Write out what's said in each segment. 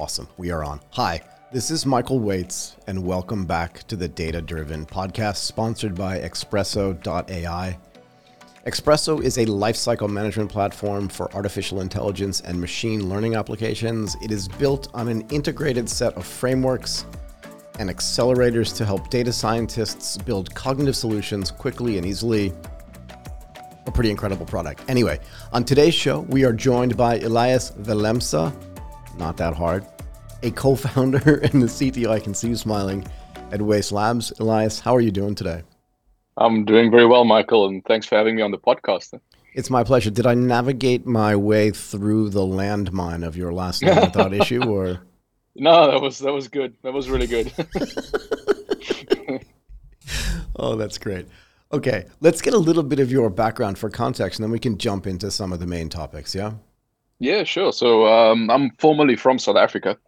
Awesome. We are on. Hi, this is Michael Waits, and welcome back to the Data Driven podcast sponsored by Espresso.ai. Espresso is a lifecycle management platform for artificial intelligence and machine learning applications. It is built on an integrated set of frameworks and accelerators to help data scientists build cognitive solutions quickly and easily. A pretty incredible product. Anyway, on today's show, we are joined by Elias Willemse, not that hard, a co founder and the CTO. I can see you smiling at Waste Labs. Elias, how are you doing today? I'm doing very well, Michael, and thanks for having me on the podcast. It's my pleasure. Did I navigate my way through the landmine of your last name without issue, or? No, that was that was good. That was really good. oh, that's great. Okay, let's get a little bit of your background for context, and then we can jump into some of the main topics. Yeah. Yeah, sure. So um, I'm formerly from South Africa.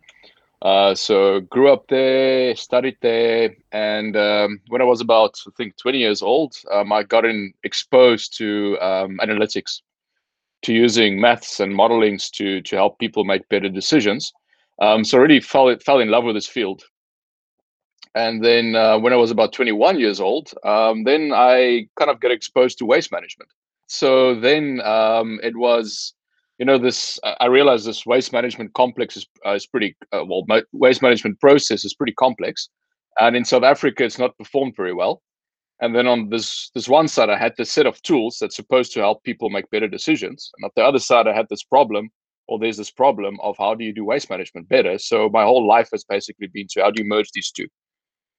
Uh, so grew up there, studied there, and um, when I was about I think 20 years old, um, I got in exposed to um, analytics, to using maths and modelings to to help people make better decisions. Um, so really fell fell in love with this field. And then uh, when I was about 21 years old, um, then I kind of got exposed to waste management. So then um, it was you know this i realize this waste management complex is, uh, is pretty uh, well waste management process is pretty complex. And in south africa it's not performed very well. And then on this this one side i had this set of tools that's supposed to help people make better decisions. And on the other side i had this problem or there's this problem of how do you do waste management better? So my whole life has basically been to how do you merge these two?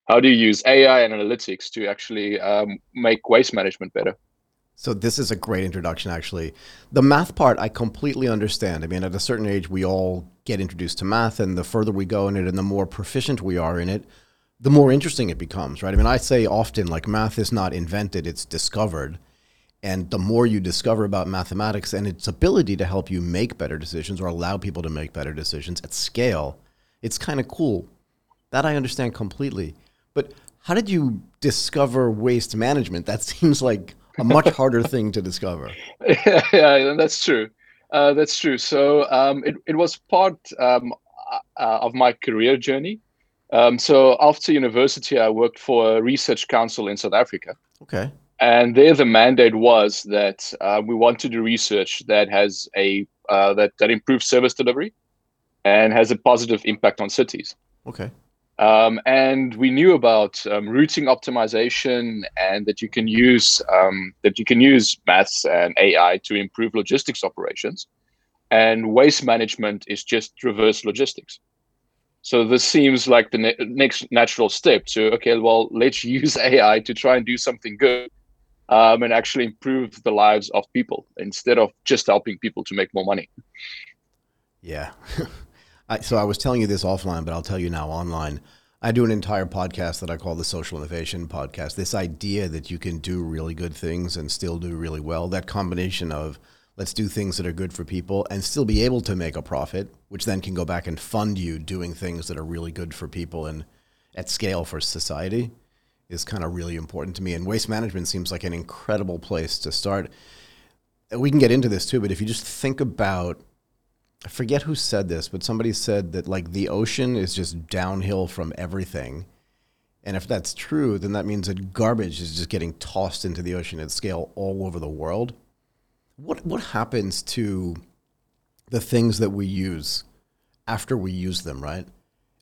How do you use ai and analytics to actually um, make waste management better so this is a great introduction, actually. The math part, I completely understand. I mean, at a certain age, we all get introduced to math, and the further we go in it, and the more proficient we are in it, the more interesting it becomes, right? I mean, I say often, like, math is not invented; it's discovered. And the more you discover about mathematics and its ability to help you make better decisions or allow people to make better decisions at scale, it's kind of cool. That I understand completely. But how did you discover waste management? That seems like a much harder thing to discover. Yeah, yeah that's true. Uh, that's true. So um, it, it was part um, uh, of my career journey. Um, so after university, I worked for a research council in South Africa. Okay. And there, the mandate was that uh, we want to do research that has a uh, that that improves service delivery and has a positive impact on cities. Okay. Um, and we knew about um, routing optimization and that you can use um, that you can use maths and AI to improve logistics operations. And waste management is just reverse logistics. So this seems like the ne- next natural step to okay, well, let's use AI to try and do something good um, and actually improve the lives of people instead of just helping people to make more money. Yeah. I, so I was telling you this offline, but I'll tell you now online. I do an entire podcast that I call the Social Innovation Podcast. This idea that you can do really good things and still do really well, that combination of let's do things that are good for people and still be able to make a profit, which then can go back and fund you doing things that are really good for people and at scale for society is kind of really important to me. And waste management seems like an incredible place to start. We can get into this too, but if you just think about I forget who said this, but somebody said that like the ocean is just downhill from everything. And if that's true, then that means that garbage is just getting tossed into the ocean at scale all over the world. What what happens to the things that we use after we use them, right?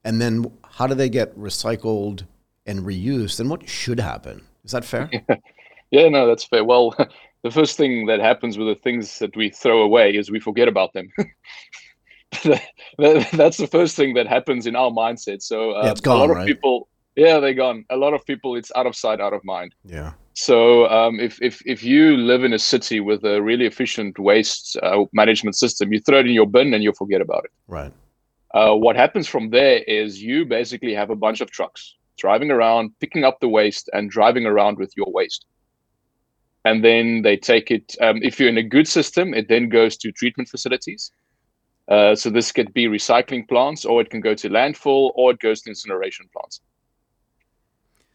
And then how do they get recycled and reused? And what should happen? Is that fair? yeah, no, that's fair. Well, the first thing that happens with the things that we throw away is we forget about them. that's the first thing that happens in our mindset. So uh, yeah, gone, a lot of right? people, yeah, they're gone. A lot of people, it's out of sight, out of mind. Yeah. So um, if if if you live in a city with a really efficient waste uh, management system, you throw it in your bin and you forget about it. Right. Uh, what happens from there is you basically have a bunch of trucks driving around, picking up the waste, and driving around with your waste and then they take it. Um, if you're in a good system, it then goes to treatment facilities. Uh, so this could be recycling plants, or it can go to landfill, or it goes to incineration plants.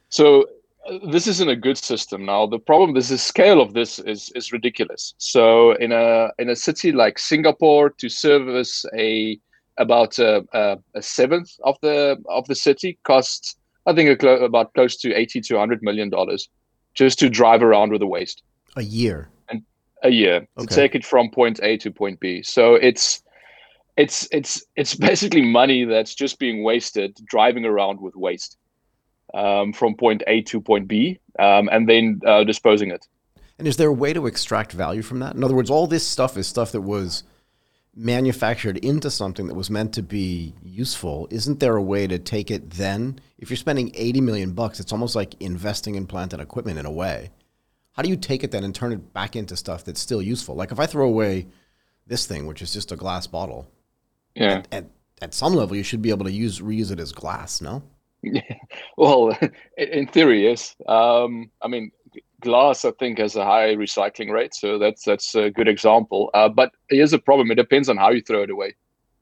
So uh, this isn't a good system. Now the problem is the scale of this is is ridiculous. So in a in a city like Singapore, to service a about uh, uh, a seventh of the of the city costs I think about close to eighty to hundred million dollars just to drive around with the waste a year and a year okay. to take it from point A to point B. So it's it's it's it's basically money that's just being wasted driving around with waste um, from point A to point B um, and then uh, disposing it. And is there a way to extract value from that? In other words, all this stuff is stuff that was manufactured into something that was meant to be useful. Isn't there a way to take it then? If you're spending 80 million bucks, it's almost like investing in plant and equipment in a way. How do you take it then and turn it back into stuff that's still useful? Like if I throw away this thing, which is just a glass bottle, yeah. At, at, at some level, you should be able to use reuse it as glass. No. Yeah. Well, in theory, yes. Um, I mean, glass, I think, has a high recycling rate, so that's that's a good example. Uh, but here's a problem: it depends on how you throw it away.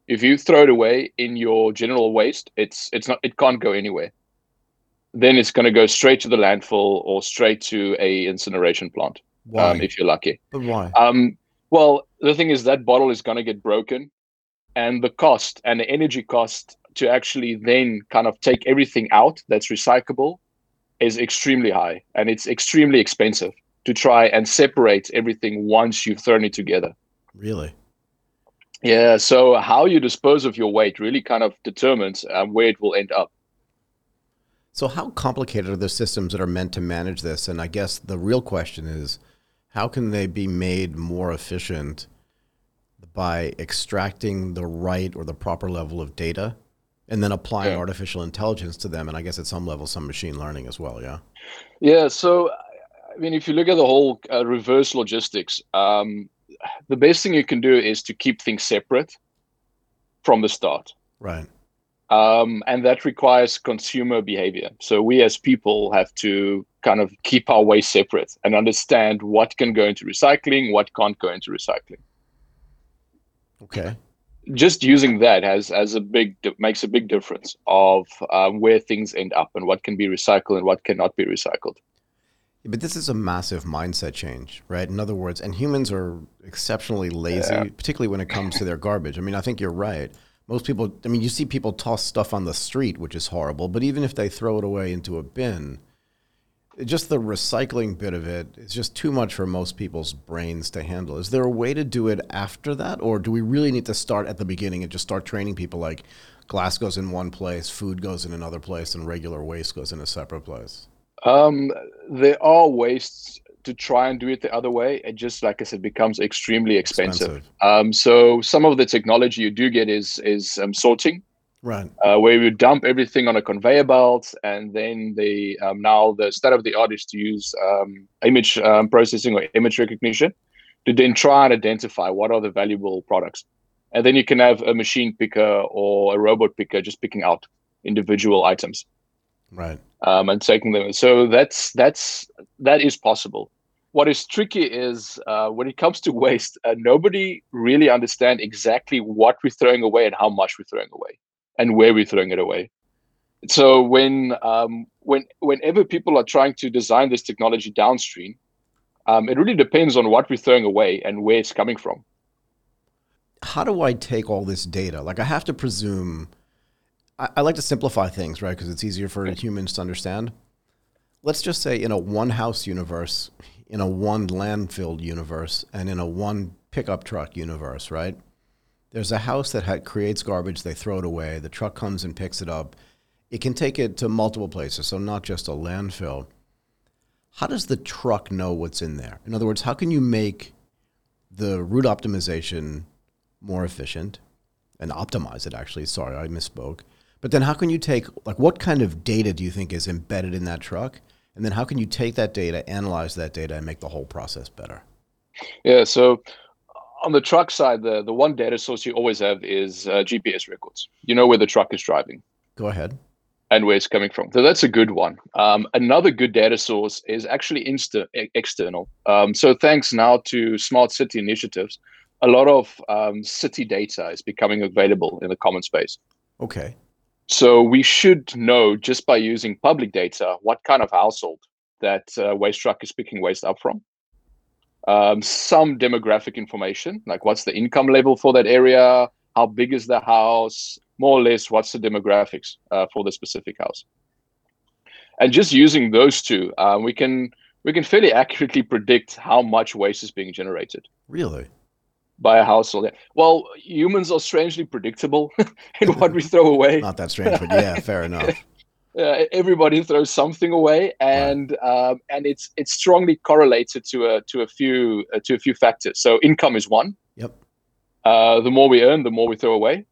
If you throw it away in your general waste, it's it's not it can't go anywhere. Then it's going to go straight to the landfill or straight to a incineration plant. Why? Um, if you're lucky. But why? Um, well, the thing is that bottle is going to get broken and the cost and the energy cost to actually then kind of take everything out that's recyclable is extremely high and it's extremely expensive to try and separate everything once you've thrown it together. Really? Yeah. So how you dispose of your weight really kind of determines um, where it will end up. So how complicated are the systems that are meant to manage this? And I guess the real question is, how can they be made more efficient by extracting the right or the proper level of data and then applying yeah. artificial intelligence to them and i guess at some level some machine learning as well yeah? Yeah so i mean if you look at the whole uh, reverse logistics um, the best thing you can do is to keep things separate from the start. Right. Um, and that requires consumer behavior. So we as people have to kind of keep our waste separate and understand what can go into recycling what can't go into recycling. Okay. Just using that has as a big makes a big difference of um, where things end up and what can be recycled and what cannot be recycled. But this is a massive mindset change, right? In other words, and humans are exceptionally lazy, yeah. particularly when it comes to their garbage. I mean, I think you're right. Most people, I mean, you see people toss stuff on the street, which is horrible, but even if they throw it away into a bin, just the recycling bit of it is just too much for most people's brains to handle. Is there a way to do it after that, or do we really need to start at the beginning and just start training people like glass goes in one place, food goes in another place, and regular waste goes in a separate place? Um, there are ways to try and do it the other way. It just, like I said, becomes extremely expensive. expensive. Um, so some of the technology you do get is is um, sorting right? Uh, where you dump everything on a conveyor belt, and then the um, now the state of the art is to use um, image um, processing or image recognition to then try and identify what are the valuable products, and then you can have a machine picker or a robot picker just picking out individual items, right? Um, and taking them. So that's that's that is possible. What is tricky is uh, when it comes to waste, uh, nobody really understand exactly what we're throwing away and how much we're throwing away and where we're throwing it away. So when um, when whenever people are trying to design this technology downstream, um, it really depends on what we're throwing away and where it's coming from. How do I take all this data? Like I have to presume. I, I like to simplify things, right? Because it's easier for humans to understand. Let's just say in a one house universe, in a one landfill universe, and in a one pickup truck universe, right? There's a house that had, creates garbage, they throw it away. The truck comes and picks it up. It can take it to multiple places, so not just a landfill. How does the truck know what's in there? In other words, how can you make the route optimization more efficient and optimize it actually? Sorry, I misspoke. But then how can you take like what kind of data do you think is embedded in that truck? And then how can you take that data, analyze that data and make the whole process better? Yeah, so on the truck side, the, the one data source you always have is uh, GPS records. You know where the truck is driving. Go ahead. And where it's coming from. So that's a good one. Um, another good data source is actually insta- external. Um, so thanks now to smart city initiatives, a lot of um, city data is becoming available in the common space. Okay. So we should know just by using public data what kind of household that uh, waste truck is picking waste up from um, some demographic information, like what's the income level for that area, how big is the house, more or less what's the demographics uh, for the specific house. And just using those two, uh, we can we can fairly accurately predict how much waste is being generated. Really? By a household. Well, humans are strangely predictable in what we throw away. Not that strange, but yeah, fair enough. Uh, everybody throws something away, and right. um, and it's it's strongly correlated to a to a few uh, to a few factors. So income is one. Yep. Uh, the more we earn, the more we throw away.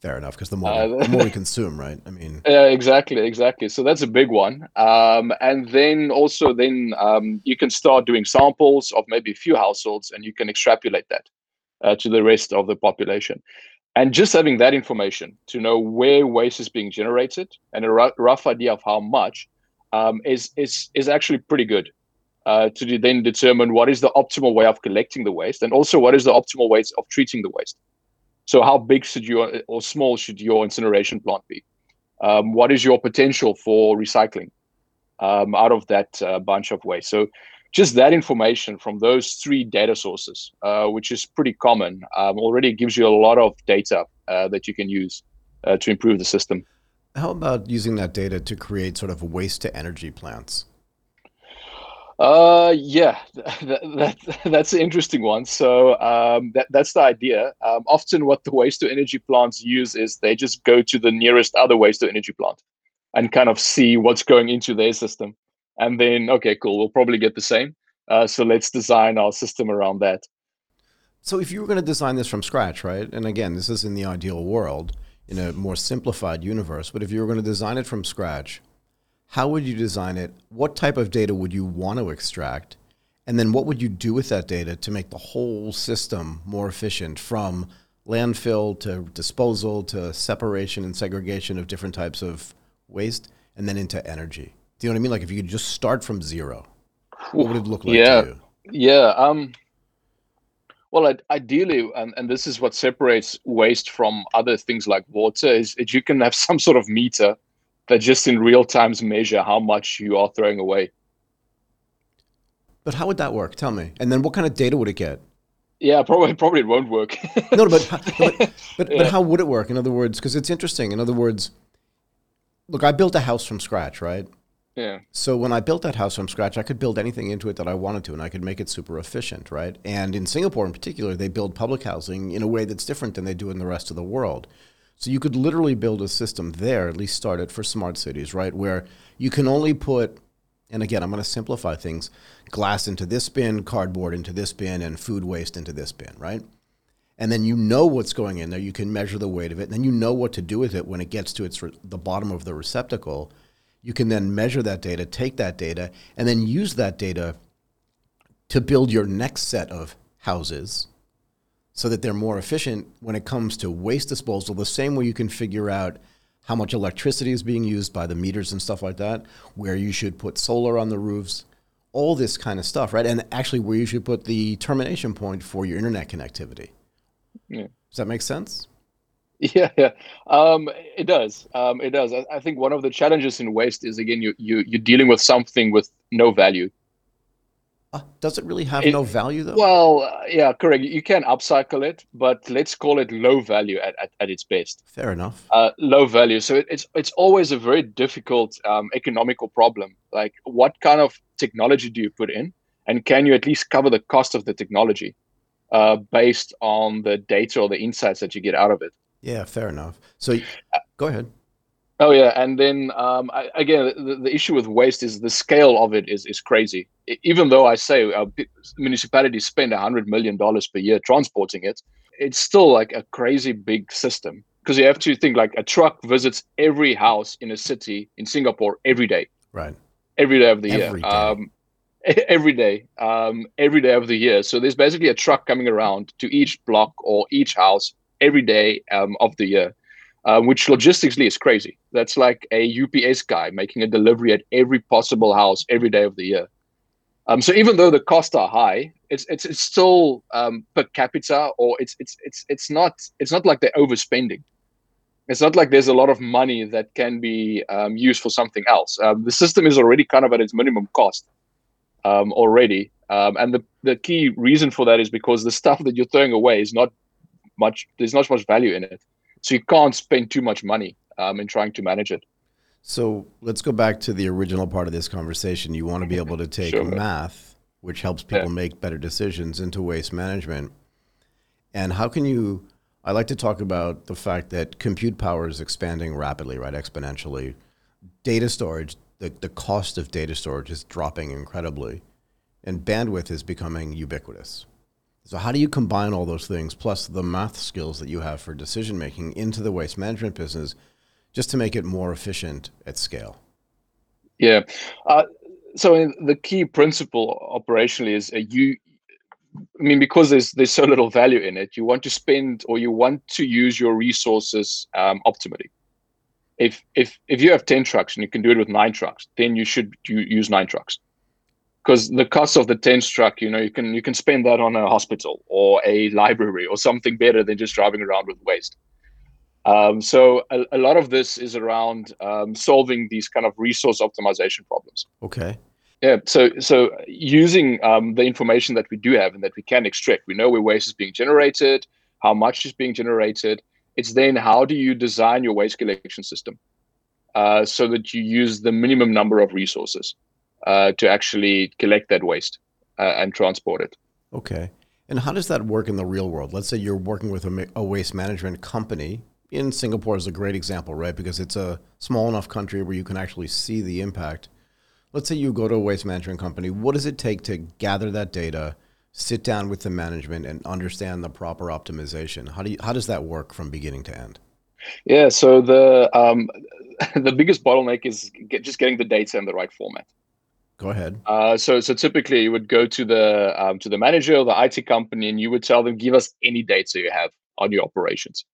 Fair enough, because the more uh, the more we consume, right? I mean, yeah, exactly, exactly. So that's a big one. Um, and then also, then um, you can start doing samples of maybe a few households, and you can extrapolate that uh, to the rest of the population. And just having that information to know where waste is being generated and a r- rough idea of how much um, is is is actually pretty good. Uh, to then determine what is the optimal way of collecting the waste and also what is the optimal ways of treating the waste. So how big should your or small should your incineration plant be? Um, what is your potential for recycling um, out of that uh, bunch of waste? So just that information from those three data sources, uh, which is pretty common, um, already gives you a lot of data uh, that you can use uh, to improve the system. How about using that data to create sort of waste to energy plants? Uh, yeah, that, that, that's an interesting one. So um, that, that's the idea. Um, often, what the waste to energy plants use is they just go to the nearest other waste to energy plant and kind of see what's going into their system. And then, okay, cool, we'll probably get the same. Uh, so let's design our system around that. So, if you were going to design this from scratch, right? And again, this is in the ideal world, in a more simplified universe, but if you were going to design it from scratch, how would you design it? What type of data would you want to extract? And then what would you do with that data to make the whole system more efficient from landfill to disposal to separation and segregation of different types of waste and then into energy? Do you know what I mean? Like if you could just start from zero, what would it look like yeah. to you? Yeah. Um, well, ideally, and, and this is what separates waste from other things like water, is that you can have some sort of meter that just in real times measure how much you are throwing away. But how would that work? Tell me. And then what kind of data would it get? Yeah, probably probably it won't work. no, but but but, yeah. but how would it work? In other words, because it's interesting. In other words, look, I built a house from scratch, right? So when I built that house from scratch, I could build anything into it that I wanted to, and I could make it super efficient, right? And in Singapore, in particular, they build public housing in a way that's different than they do in the rest of the world. So you could literally build a system there, at least start it for smart cities, right? Where you can only put, and again, I'm going to simplify things glass into this bin, cardboard into this bin, and food waste into this bin, right? And then you know what's going in there. You can measure the weight of it. And then you know what to do with it when it gets to its re- the bottom of the receptacle. You can then measure that data, take that data, and then use that data to build your next set of houses so that they're more efficient when it comes to waste disposal, the same way you can figure out how much electricity is being used by the meters and stuff like that, where you should put solar on the roofs, all this kind of stuff, right? And actually, where you should put the termination point for your internet connectivity. Yeah. Does that make sense? Yeah, yeah, um, it does. Um, it does. I, I, think one of the challenges in waste is again you you you're dealing with something with no value. Uh, does it really have it, no value though? Well, uh, yeah, correct. You can upcycle it, but let's call it low value at, at, at its best. Fair enough. Uh, low value. So it, it's it's always a very difficult um, economical problem. Like, what kind of technology do you put in, and can you at least cover the cost of the technology uh, based on the data or the insights that you get out of it? Yeah, fair enough. So, go ahead. Oh yeah, and then um, I, again, the, the, issue with waste is the scale of it is is crazy. Even though I say uh, municipalities spend hundred million dollars per year transporting it, it's still like a crazy big system because you have to think like a truck visits every house in a city in Singapore every day. Right. Every day of the every year. Day. Um, every day, um, every day of the year. So there's basically a truck coming around to each block or each house every day um, of the year uh, which logistically is crazy. That's like a UPS guy making a delivery at every possible house every day of the year. Um, so even though the costs are high, it's it's, it's still um, per capita, or it's it's it's it's not it's not like they're overspending. It's not like there's a lot of money that can be um, used for something else. Um, the system is already kind of at its minimum cost um, already, um, and the the key reason for that is because the stuff that you're throwing away is not much there's not much value in it. So you can't spend too much money um, in trying to manage it. So let's go back to the original part of this conversation. You want to be able to take sure. math, which helps people yeah. make better decisions, into waste management. And how can you? I like to talk about the fact that compute power is expanding rapidly, right, exponentially. Data storage, the, the cost of data storage is dropping incredibly, and bandwidth is becoming ubiquitous. So, how do you combine all those things, plus the math skills that you have for decision making, into the waste management business, just to make it more efficient at scale? Yeah. Uh, so, the key principle operationally is uh, you. I mean, because there's there's so little value in it, you want to spend or you want to use your resources um, optimally if if if you have 10 trucks and you can do it with nine trucks then you should use nine trucks because the cost of the 10 truck you know you can you can spend that on a hospital or a library or something better than just driving around with waste. Um, so a, a, lot of this is around um, solving these kind of resource optimization problems. Okay. Yeah so so using um, the information that we do have and that we can extract we know where waste is being generated how much is being generated. It's then how do you design your waste collection system uh, so that you use the minimum number of resources uh, to actually collect that waste uh, and transport it. Okay. And how does that work in the real world? Let's say you're working with a, a waste management company. In Singapore is a great example, right? Because it's a small enough country where you can actually see the impact. Let's say you go to a waste management company. What does it take to gather that data? sit down with the management and understand the proper optimization? How do you, how does that work from beginning to end? Yeah, so the um, the biggest bottleneck is get, just getting the data in the right format. Go ahead. Uh, so so typically you would go to the um, to the manager or the IT company and you would tell them give us any data you have on your operations.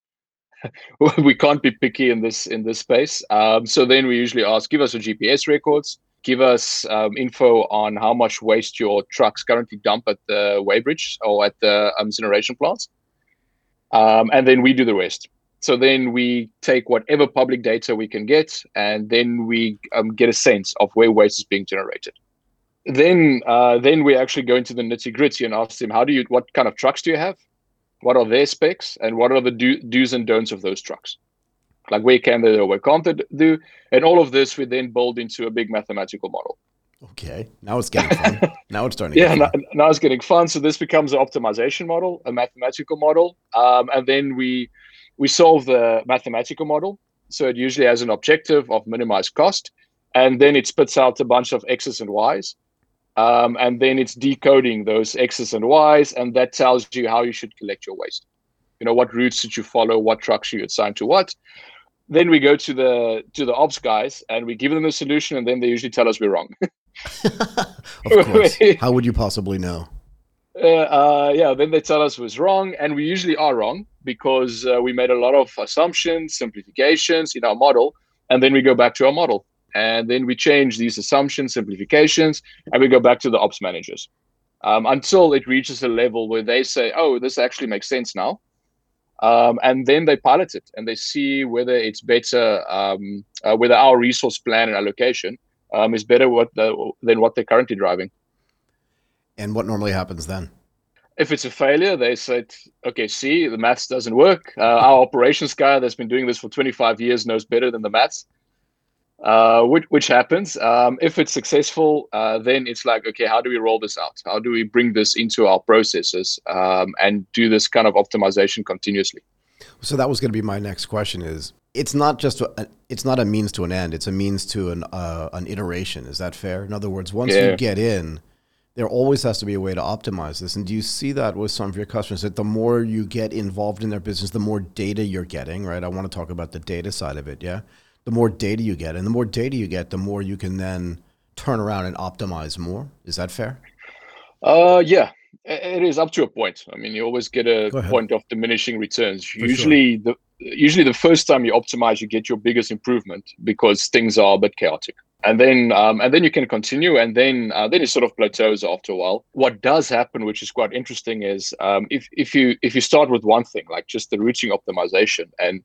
we can't be picky in this in this space. Um, so then we usually ask give us your GPS records, give us um, info on how much waste your trucks currently dump at the weighbridge or at the um, incineration plants. Um, and then we do the rest. So then we take whatever public data we can get, and then we um, get a sense of where waste is being generated. Then, uh, then we actually go into the nitty gritty and ask them, how do you, what kind of trucks do you have? What are their specs, and what are the do, do's and don'ts of those trucks? like where can they do, where can't they do, and all of this we then build into a big mathematical model. Okay, now it's getting fun. now it's starting. yeah, now, now, it's getting fun. So this becomes an optimization model, a mathematical model, um, and then we we solve the mathematical model. So it usually has an objective of minimize cost, and then it spits out a bunch of x's and y's, um, and then it's decoding those x's and y's, and that tells you how you should collect your waste. You know what routes should you follow, what trucks you assign to what, then we go to the to the ops guys and we give them the solution and then they usually tell us we're wrong. Of course. How would you possibly know uh, uh, yeah then they tell us was wrong and we usually are wrong because uh, we made a lot of assumptions simplifications in our model and then we go back to our model. And then we change these assumptions simplifications and we go back to the ops managers. Um, until it reaches a level where they say oh this actually makes sense now. Um, and then they pilot it and they see whether it's better, um, uh, whether our resource plan and allocation um, is better what the, than what they're currently driving. And what normally happens then? If it's a failure, they said, okay, see, the maths doesn't work. Uh, our operations guy that's been doing this for 25 years knows better than the maths uh, which, which happens. Um, if it's successful, uh, then it's like, okay, how do we roll this out? How do we bring this into our processes um, and do this kind of optimization continuously? So that was going to be my next question. Is it's not just a, it's not a means to an end; it's a means to an uh, an iteration. Is that fair? In other words, once yeah. you get in, there always has to be a way to optimize this. And do you see that with some of your customers that the more you get involved in their business, the more data you're getting? Right. I want to talk about the data side of it. Yeah the more data you get. And the more data you get, the more you can then turn around and optimize more. Is that fair? Uh, yeah, it is up to a point. I mean, you always get a point of diminishing returns. For usually, sure. the usually the first time you optimize, you get your biggest improvement because things are a bit chaotic. And then, um, and then you can continue, and then, uh, then it sort of plateaus after a while. What does happen, which is quite interesting, is um, if if you if you start with one thing, like just the routing optimization, and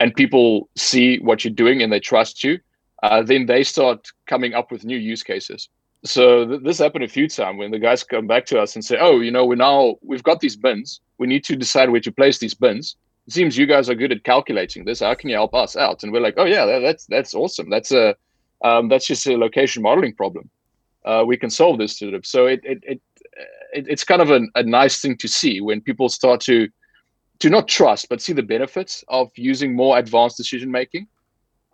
and people see what you're doing and they trust you, uh, then they start coming up with new use cases. So th- this happened a few times when the guys come back to us and say, "Oh, you know, we now we've got these bins. We need to decide where to place these bins. It seems you guys are good at calculating this. How can you help us out?" And we're like, "Oh yeah, that, that's that's awesome. That's a um, that's just a location modeling problem. Uh, we can solve this to them." So it it, it, it it's kind of a, a nice thing to see when people start to to not trust but see the benefits of using more advanced decision making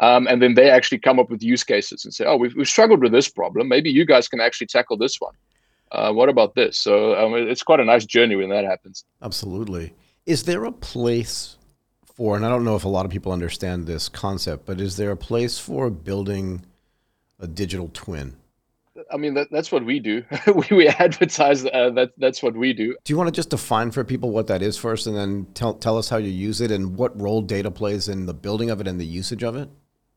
um, and then they actually come up with use cases and say, "Oh, we've, we've struggled with this problem. Maybe you guys can actually tackle this one. Uh, what about this?" So um, it's quite a nice journey when that happens. Absolutely. Is there a place for, and I don't know if a lot of people understand this concept, but is there a place for building a digital twin? I mean, that, that's what we do. we, we advertise uh, that that's what we do. Do you want to just define for people what that is first, and then tell tell us how you use it and what role data plays in the building of it and the usage of it?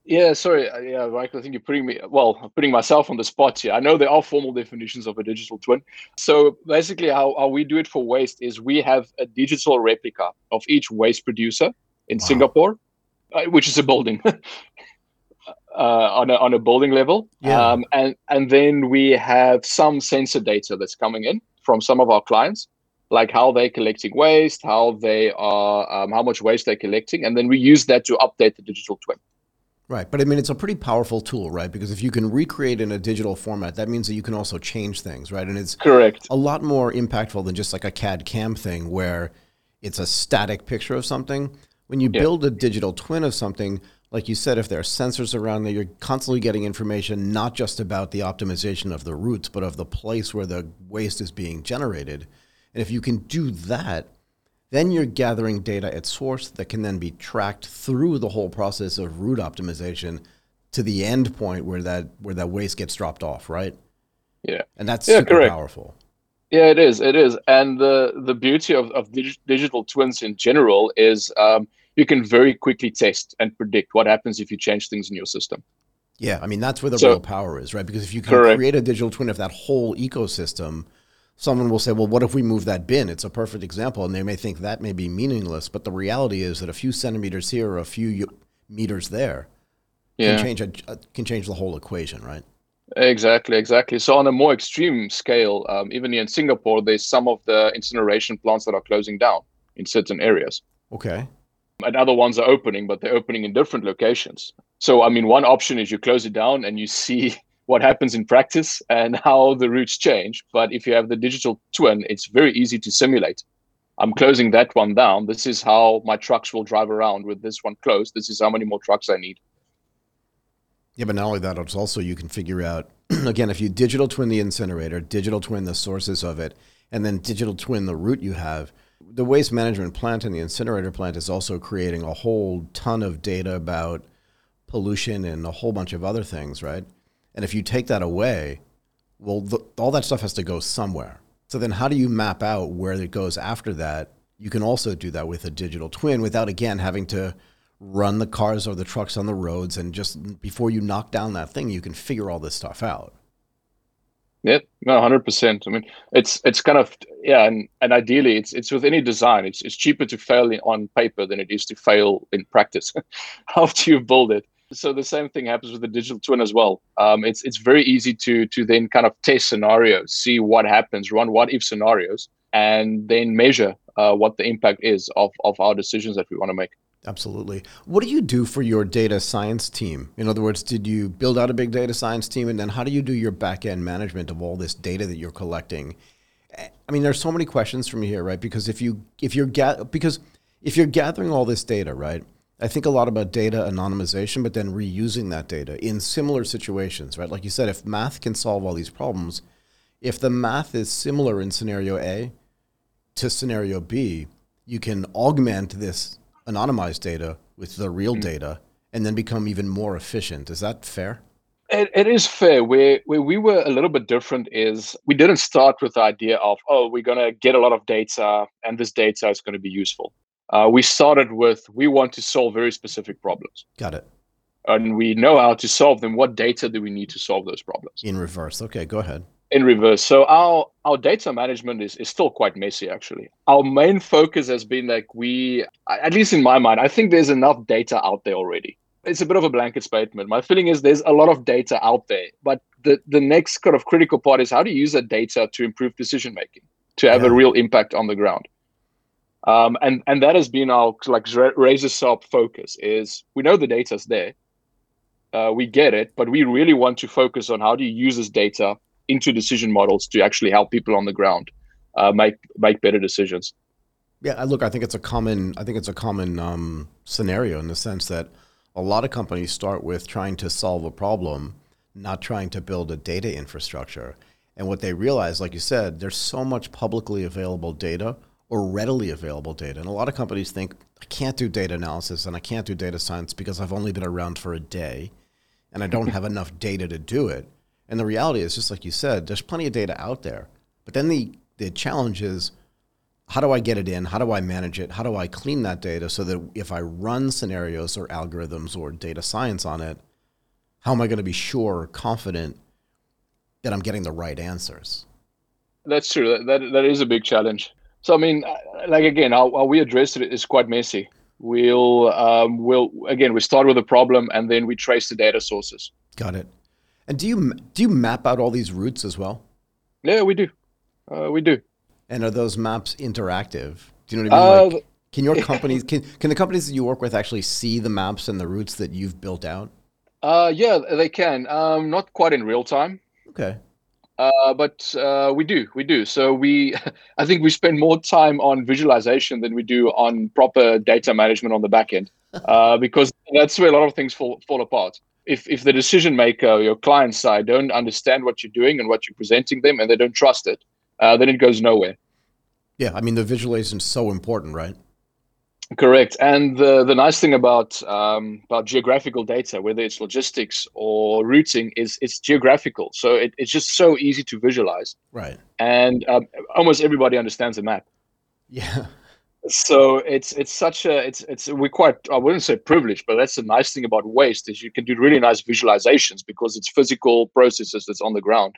Yeah, sorry. Uh, yeah, Michael, I think you're putting me, well, putting myself on the spot here. I know there are formal definitions of a digital twin. So basically, how, how we do it for waste is we have a digital replica of each waste producer in wow. Singapore, uh, which is a building. uh, on a on a building level, yeah. um, and and then we have some sensor data that's coming in from some of our clients, like how they're collecting waste, how they are, um, how much waste they're collecting, and then we use that to update the digital twin. Right. But I mean, it's a pretty powerful tool, right? Because if you can recreate in a digital format, that means that you can also change things, right? And it's correct a lot more impactful than just like a CAD CAM thing where it's a static picture of something. When you yeah. build a digital twin of something, like you said, if there are sensors around there, you're constantly getting information not just about the optimization of the routes, but of the place where the waste is being generated. And if you can do that, then you're gathering data at source that can then be tracked through the whole process of route optimization to the end point where that where that waste gets dropped off, right? Yeah, and that's yeah, super correct. powerful. Yeah, it is. It is, and the the beauty of of dig- digital twins in general is um, you can very quickly test and predict what happens if you change things in your system. Yeah, I mean that's where the so, real power is, right? Because if you can correct. create a digital twin of that whole ecosystem, someone will say, well, what if we move that bin? It's a perfect example. And they may think that may be meaningless. But the reality is that a few centimeters here or a few meters there yeah. can, change a, can change the whole equation, right? Exactly, exactly. So on a more extreme scale, um, even in Singapore, there's some of the incineration plants that are closing down in certain areas. Okay. And other ones are opening, but they're opening in different locations. So, I mean, one option is you close it down and you see what happens in practice and how the routes change. But if you have the digital twin, it's very easy to simulate. I'm closing that one down. This is how my trucks will drive around with this one closed. This is how many more trucks I need. Yeah, but not only that, it's also you can figure out again if you digital twin the incinerator, digital twin the sources of it, and then digital twin the route you have. The waste management plant and the incinerator plant is also creating a whole ton of data about pollution and a whole bunch of other things, right? And if you take that away, well, the, all that stuff has to go somewhere. So then, how do you map out where it goes after that? You can also do that with a digital twin without, again, having to run the cars or the trucks on the roads. And just before you knock down that thing, you can figure all this stuff out. Yeah, no, hundred percent. I mean, it's it's kind of yeah, and, and ideally, it's it's with any design, it's it's cheaper to fail on paper than it is to fail in practice after you build it so the same thing happens with the digital twin as well. Um, it's it's very easy to to then kind of test scenarios, see what happens, run what if scenarios, and then measure uh, what the impact is of of our decisions that we want to make. Absolutely. What do you do for your data science team? In other words, did you build out a big data science team, and then how do you do your back end management of all this data that you're collecting? Eh, I mean, there's so many questions from here, right? Because if you if you're ga- because if you're gathering all this data, right? I think a lot about data anonymization, but then reusing that data in similar situations, right? Like you said, if math can solve all these problems, if the math is similar in scenario A to scenario B, you can augment this anonymized data with the real mm-hmm. data and then become even more efficient. Is that fair? It, it is fair. Where where we were a little bit different is we didn't start with the idea of oh we're gonna get a lot of data and this data is going to be useful uh, we started with we want to solve very specific problems. Got it. And we know how to solve them. What data do we need to solve those problems? In reverse. Okay, go ahead. In reverse. So our our data management is, is still quite messy actually. Our main focus has been like we at least in my mind, I think there's enough data out there already. It's a bit of a blanket statement. My feeling is there's a lot of data out there, but the the next kind of critical part is how do you use that data to improve decision making, to have yeah. a real impact on the ground. Um, and and that has been our like razor sharp focus. Is we know the data's there, uh, we get it, but we really want to focus on how do you use this data into decision models to actually help people on the ground uh, make make better decisions. Yeah, look, I think it's a common. I think it's a common um, scenario in the sense that a lot of companies start with trying to solve a problem, not trying to build a data infrastructure. And what they realize, like you said, there's so much publicly available data or readily available data. And a lot of companies think, I can't do data analysis and I can't do data science because I've only been around for a day and I don't have enough data to do it. And the reality is, just like you said, there's plenty of data out there. But then the, the challenge is, how do I get it in? How do I manage it? How do I clean that data so that if I run scenarios or algorithms or data science on it, how am I going to be sure or confident that I'm getting the right answers? That's true. That, that, that is a big challenge. So, I mean, uh, like again, how, how we address it is quite messy. We'll, um, we'll, again, we start with a problem and then we trace the data sources. Got it. And do you do you map out all these routes as well? Yeah, we do. Uh, we do. And are those maps interactive? Do you know what I mean? Uh, like, can your companies can can the companies that you work with actually see the maps and the routes that you've built out? Uh, yeah, they can. Um, not quite in real time. Okay. Uh, but uh, we do, we do. So we, I think we spend more time on visualization than we do on proper data management on the back end, uh, because that's where a lot of things fall fall apart if if the decision maker, or your client side, don't understand what you're doing and what you're presenting them, and they don't trust it, uh, then it goes nowhere. Yeah, I mean the visualization is so important, right? Correct. And the the nice thing about um, about geographical data, whether it's logistics or routing, is it's geographical. So it, it's just so easy to visualize. Right. And um, almost everybody understands the map. Yeah so it's it's such a it's it's we're quite I wouldn't say privileged, but that's the nice thing about waste is you can do really nice visualizations because it's physical processes that's on the ground.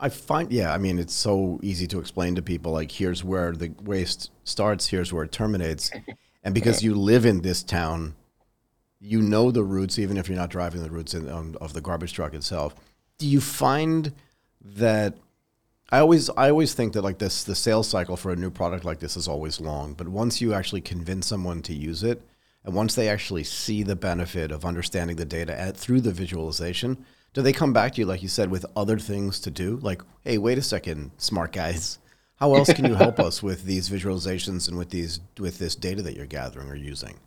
I find yeah, I mean it's so easy to explain to people like here's where the waste starts, here's where it terminates. And because you live in this town, you know the routes even if you're not driving the routes in, um, of the garbage truck itself. Do you find that I always I always think that like this the sales cycle for a new product like this is always long, but once you actually convince someone to use it, and once they actually see the benefit of understanding the data at, through the visualization, do they come back to you like you said with other things to do? Like, hey, wait a second, smart guys, how else can you help us with these visualizations and with these with this data that you're gathering or using?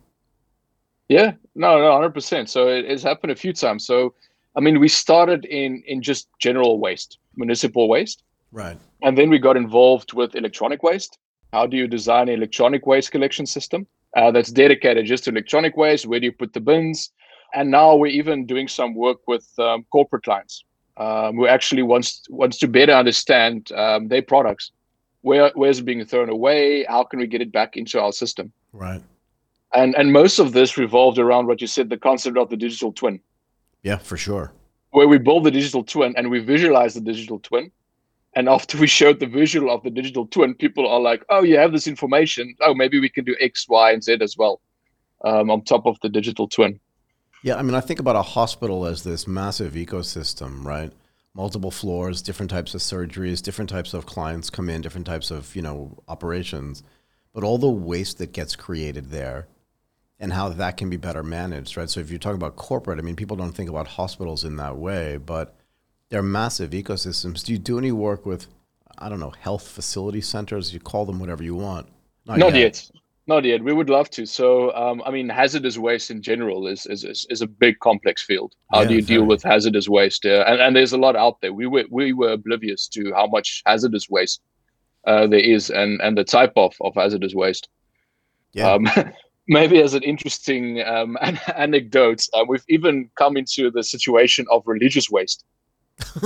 Yeah, no, no, hundred percent. So it, it's happened a few times. So, I mean, we started in in just general waste, municipal waste Right. And then we got involved with electronic waste. How do you design an electronic waste collection system uh, that's dedicated just to electronic waste? Where do you put the bins? And now we're even doing some work with um, corporate clients um, who actually wants wants to better understand um, their products. Where where's it being thrown away? How can we get it back into our system? Right. And and most of this revolved around what you said, the concept of the digital twin. Yeah, for sure. Where we build the digital twin and we visualize the digital twin and after we showed the visual of the digital twin, people are like, "Oh, you have this information. Oh, maybe we can do X, Y, and Z as well um, on top of the digital twin." Yeah, I mean, I think about a hospital as this massive ecosystem, right? Multiple floors, different types of surgeries, different types of clients come in, different types of you know operations, but all the waste that gets created there, and how that can be better managed, right? So if you talk about corporate, I mean, people don't think about hospitals in that way, but they're massive ecosystems. Do you do any work with, I don't know, health facility centers? You call them whatever you want. Not, Not yet. yet. Not yet. We would love to. So, um, I mean, hazardous waste in general is is, is, is a big complex field. How yeah, do you deal with hazardous waste? Yeah, and, and there's a lot out there. We were we were oblivious to how much hazardous waste uh, there is, and and the type of of hazardous waste. Yeah. Um, maybe as an interesting um, anecdote, uh, we've even come into the situation of religious waste.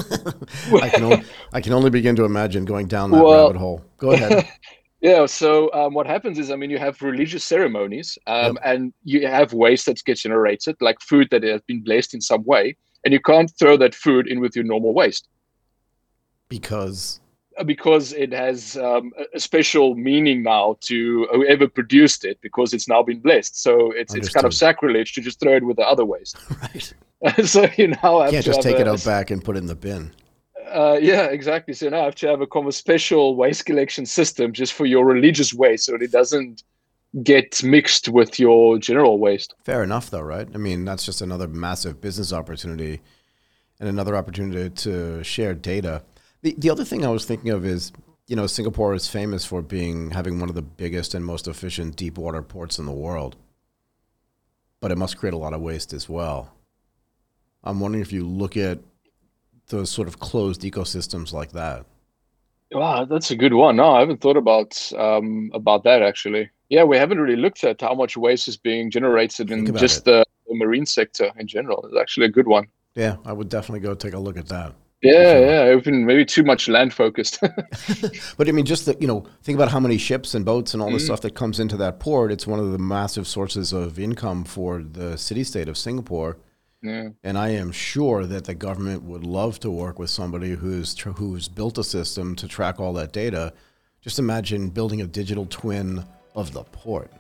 I can only, I can only begin to imagine going down that well, rabbit hole. Go ahead. yeah. So um, what happens is, I mean, you have religious ceremonies, um, yep. and you have waste that gets generated, like food that has been blessed in some way, and you can't throw that food in with your normal waste because because it has um, a special meaning now to whoever produced it because it's now been blessed. So it's Understood. it's kind of sacrilege to just throw it with the other waste. right. so you now have yeah, to just have take a, it out back and put it in the bin. Uh, yeah, exactly. So now I have to have a kind of special waste collection system just for your religious waste, so it doesn't get mixed with your general waste. Fair enough, though, right? I mean, that's just another massive business opportunity and another opportunity to share data. The, the other thing I was thinking of is, you know, Singapore is famous for being having one of the biggest and most efficient deep water ports in the world, but it must create a lot of waste as well. I'm wondering if you look at those sort of closed ecosystems like that. Wow, that's a good one. No, I haven't thought about um, about that actually. Yeah, we haven't really looked at how much waste is being generated in just the, the, marine sector in general. It's actually a good one. Yeah, I would definitely go take a look at that. Yeah, yeah, I've been maybe too much land focused. but I mean, just that you know, think about how many ships and boats and all the mm. stuff that comes into that port. It's one of the massive sources of income for the city state of Singapore. Yeah. And I am sure that the government would love to work with somebody who's tr- who's built a system to track all that data. Just imagine building a digital twin of the port.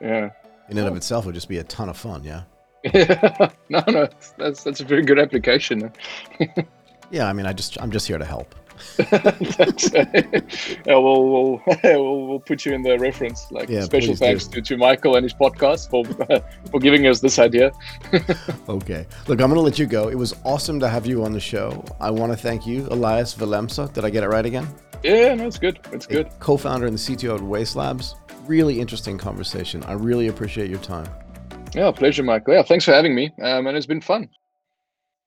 Yeah. In and of itself would just be a ton of fun, yeah. Yeah. no, no, that's that's a very good application. yeah, I mean, I just I'm just here to help. thanks. yeah, we'll, we'll, we'll, we'll put you in the reference. Like yeah, special thanks to, to Michael and his podcast for for giving us this idea. okay, look, I'm going to let you go. It was awesome to have you on the show. I want to thank you, Elias Willemse. Did I get it right again? Yeah, no, it's good. It's good. Co-founder and the CTO at Waste Labs. Really interesting conversation. I really appreciate your time. Yeah, pleasure, Michael. Yeah, thanks for having me. Um, and it's been fun.